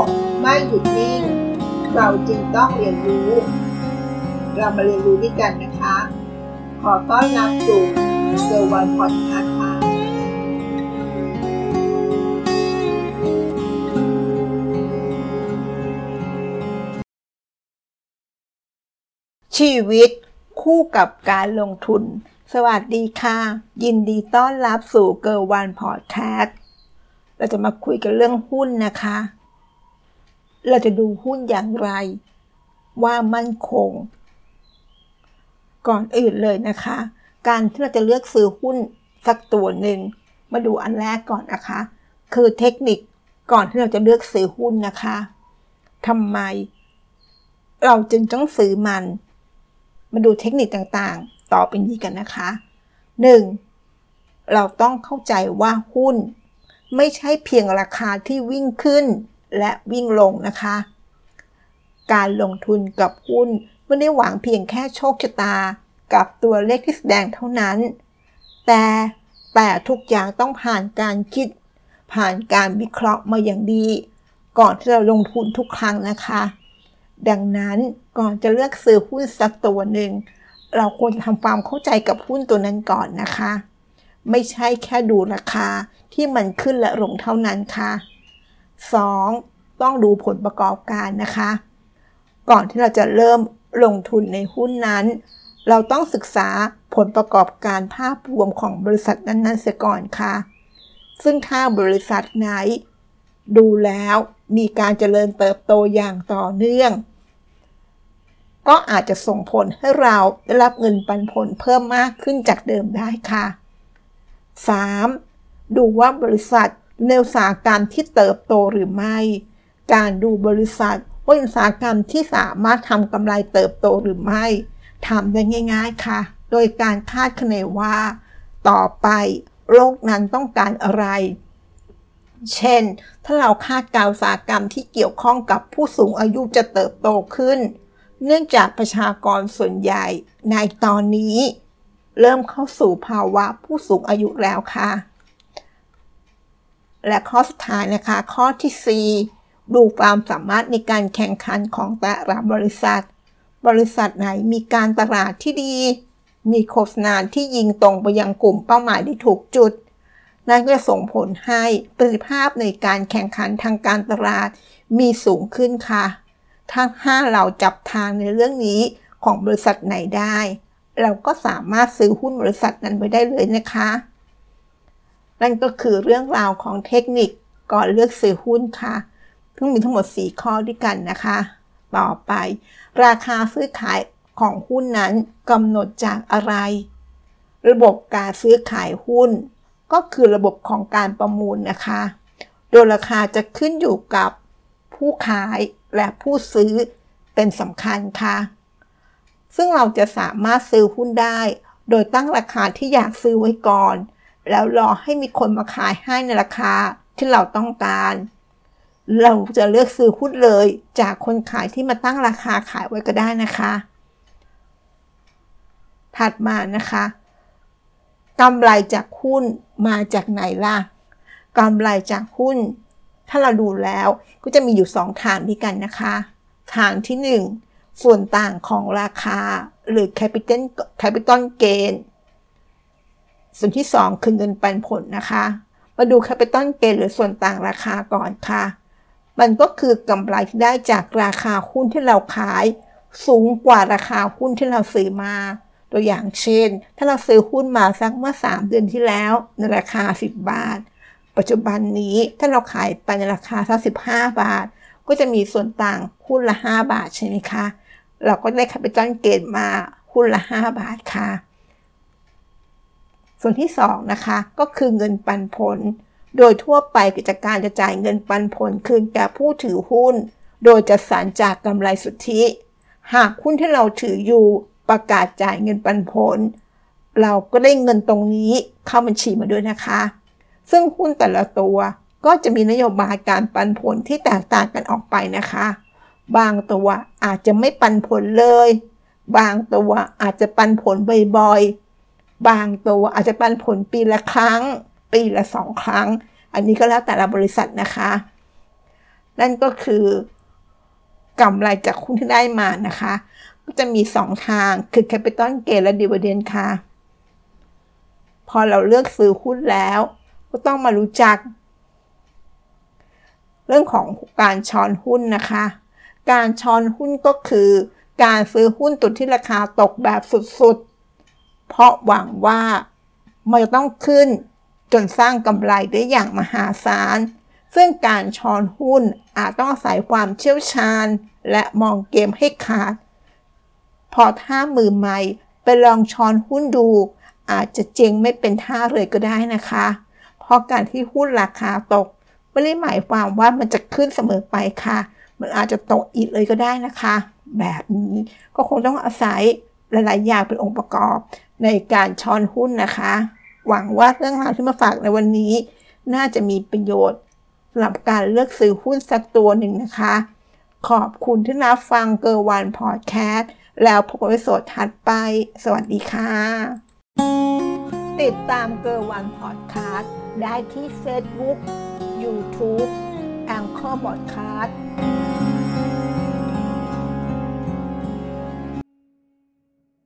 กไม่หยุดนิ่ง เราจึงต้องเรียนรู้ เรามาเรียนรู้ด้วยกันนะคะ ขอต้อนรับสู่เซอร์วันพอดคาส์ค่ะชีวิตคู่กับการลงทุน สวัสดีค่ะ ยินดีต้อนรับสู่เกิร์วันพอดแคสต์เราจะมาคุยกันเรื่องหุ้นนะคะ เราจะดูหุ้นอย่างไร ว่ามั่นคง ก่อนอื่นเลยนะคะ การที่เราจะเลือกซื้อหุ้นสักตัวหนึ่งมาดูอันแรกก่อนนะคะ คือเทคนิคก่อนที่เราจะเลือกซื้อหุ้นนะคะทำไม เราจึงต้องซื้อมัน มาดูเทคนิคต่างๆ ต่อไปนี้กันนะคะ 1. เราต้องเข้าใจว่าหุ้น ไม่ใช่เพียงราคาที่วิ่งขึ้น และวิ่งลงนะคะ การลงทุนกับหุ้นไม่ได้หวังเพียงแค่โชคชะตากับตัวเลขที่แสดงเท่านั้น แต่แต่ทุกอย่างต้องผ่านการคิด ผ่านการวิเคราะห์มาอย่างดี ก่อนที่เราลงทุนทุกครั้งนะคะ ดังนั้นก่อนจะเลือกซื้อหุ้นสักตัวหนึ่ง เราควรทำความเข้าใจกับหุ้นตัวนั้นก่อนนะคะ ไม่ใช่แค่ดูราคาที่มันขึ้นและลงเท่านั้นค่ะ 2. ต้องดูผลประกอบการนะคะ ก่อนที่เราจะเริ่มลงทุนในหุ้นนั้น เราต้องศึกษาผลประกอบการภาพรวมของบริษัทนั้นๆเสียก่อนค่ะ ซึ่งถ้าบริษัทไหน ดูแล้วมีการเจริญเติบโตอย่างต่อเนื่อง ก็อาจจะส่งผลให้เราได้รับเงินปันผลเพิ่มมากขึ้นจากเดิมได้ค่ะ 3. ดูว่าบริษัท ในอุตสาหกรรมที่เติบโตหรือไม่ การดูบริษัทว่าอุตสาหกรรมที่สามารถทำกำไรเติบโตหรือไม่ทำได้ง่าย ๆค่ะ โดยการคาดคะเนว่า ต่อไปโลกนั้นต้องการอะไร เช่น ถ้าเราคาดการอุตสาหกรรมที่เกี่ยวข้องกับผู้สูงอายุจะเติบโตขึ้น เนื่องจากประชากรส่วนใหญ่ในตอนนี้ เริ่มเข้าสู่ภาวะผู้สูงอายุแล้วค่ะ และข้อสุดท้ายนะคะ ข้อที่ 4 ดูความสามารถในการแข่งขันของแต่ละบริษัท บริษัทไหนมีการตลาดที่ดี มีโฆษณาที่ยิงตรงไปยังกลุ่มเป้าหมายที่ถูกจุด นั่นก็จะส่งผลให้ประสิทธิภาพในการแข่งขันทางการตลาดมีสูงขึ้นค่ะถ้าห้าเราจับทางในเรื่องนี้ของบริษัทไหนได้ เราก็สามารถซื้อหุ้นบริษัทนั้นไปได้เลยนะคะ นั่นก็คือเรื่องราวของเทคนิคก่อนเลือกซื้อหุ้นค่ะซึ่งมีทั้งหมด 4 ข้อด้วยกันนะคะ ต่อไป ราคาซื้อขายของหุ้นนั้นกำหนดจากอะไร ระบบการซื้อขายหุ้น ก็คือระบบของการประมูลนะคะ โดยราคาจะขึ้นอยู่กับผู้ขายและผู้ซื้อเป็นสำคัญค่ะ ซึ่งเราจะสามารถซื้อหุ้นได้ โดยตั้งราคาที่อยากซื้อไว้ก่อน แล้วรอให้มีคนมาขายให้ในราคาที่เราต้องการ เราจะเลือกซื้อหุ้นเลยจากคนขายที่มาตั้งราคาขายไว้ก็ได้นะคะ ถัดมานะคะกำไรจากหุ้นมาจากไหนล่ะกำไรจากหุ้น ถ้าเราดูแล้วก็จะมีอยู่2ทางด้วยกันนะคะทางที่ 1 ส่วนต่างของราคาหรือ capital capital gain ส่วนที่ 2 คือเงินปันผลนะคะ มาดูแคปิตอลเกนหรือส่วนต่างราคาก่อนค่ะ มันก็คือกำไรที่ได้จากราคาหุ้นที่เราขาย สูงกว่าราคาหุ้นที่เราซื้อมา ตัวอย่างเช่น ถ้าเราซื้อหุ้นมาสักเมื่อ 3 เดือนที่แล้วในราคา 10 บาท ปัจจุบันนี้ถ้าเราขายไปในราคาสัก15 บาท ก็จะมีส่วนต่างหุ้นละ 5 บาทใช่ไหมคะ เราก็ได้แคปิตอลเกนมาหุ้นละ 5 บาทค่ะ ส่วนที่2นะคะก็คือเงินปันผล โดยทั่วไปกิจการจะจ่ายเงินปันผลคืนแก่ผู้ถือหุ้น โดยจะสารจากกำไรสุทธิ หากหุ้นที่เราถืออยู่ประกาศจ่ายเงินปันผล เราก็ได้เงินตรงนี้เข้าบัญชีมาด้วยนะคะ ซึ่งหุ้นแต่ละตัวก็จะมีนโยบายการปันผลที่แตกต่างกันออกไปนะคะ บางตัวอาจจะไม่ปันผลเลย บางตัวอาจจะปันผลบ่อยๆ บางตัวอาจจะปันผลปีละครั้ง ปีละสองครั้ง อันนี้ก็แล้วแต่ละบริษัทนะคะ นั่นก็คือกำไรจากหุ้นที่ได้มานะคะ ก็จะมี 2 ทางคือ Capital Gain และ Dividend ค่ะ พอเราเลือกซื้อหุ้นแล้ว ก็ต้องมารู้จัก เรื่องของการช้อนหุ้นนะคะ การช้อนหุ้นก็คือ การซื้อหุ้นตุนที่ราคาตกแบบสุดๆ เพราะหวังว่ามันจะต้องขึ้นจนสร้างกำไรได้อย่างมหาศาล ซึ่งการช้อนหุ้นอาจต้องอาศัยความเชี่ยวชาญ และมองเกมให้ขาด พอถ้ามือใหม่ไปลองช้อนหุ้นดู อาจจะเจงไม่เป็นท่าเลยก็ได้นะคะ เพราะการที่หุ้นราคาตก ไม่ได้หมายความว่ามันจะขึ้นเสมอไปค่ะ มันอาจจะตกอีกเลยก็ได้นะคะ แบบนี้ก็คงต้องอาศัยหลายๆอย่างเป็นองค์ประกอบในการช้อนหุ้นนะคะ หวังว่าเรื่องราวที่มาฝากในวันนี้ น่าจะมีประโยชน์สำหรับการเลือกซื้อหุ้นสักตัวหนึ่งนะคะ ขอบคุณที่รับฟังเกอร์วันพอดแคสต์แล้วพบกันใน episode ถัดไป สวัสดีค่ะ ติดตามเกอร์วันพอดแคสต์ได้ที่ Facebook YouTube แองเกอร์พอดแคสต์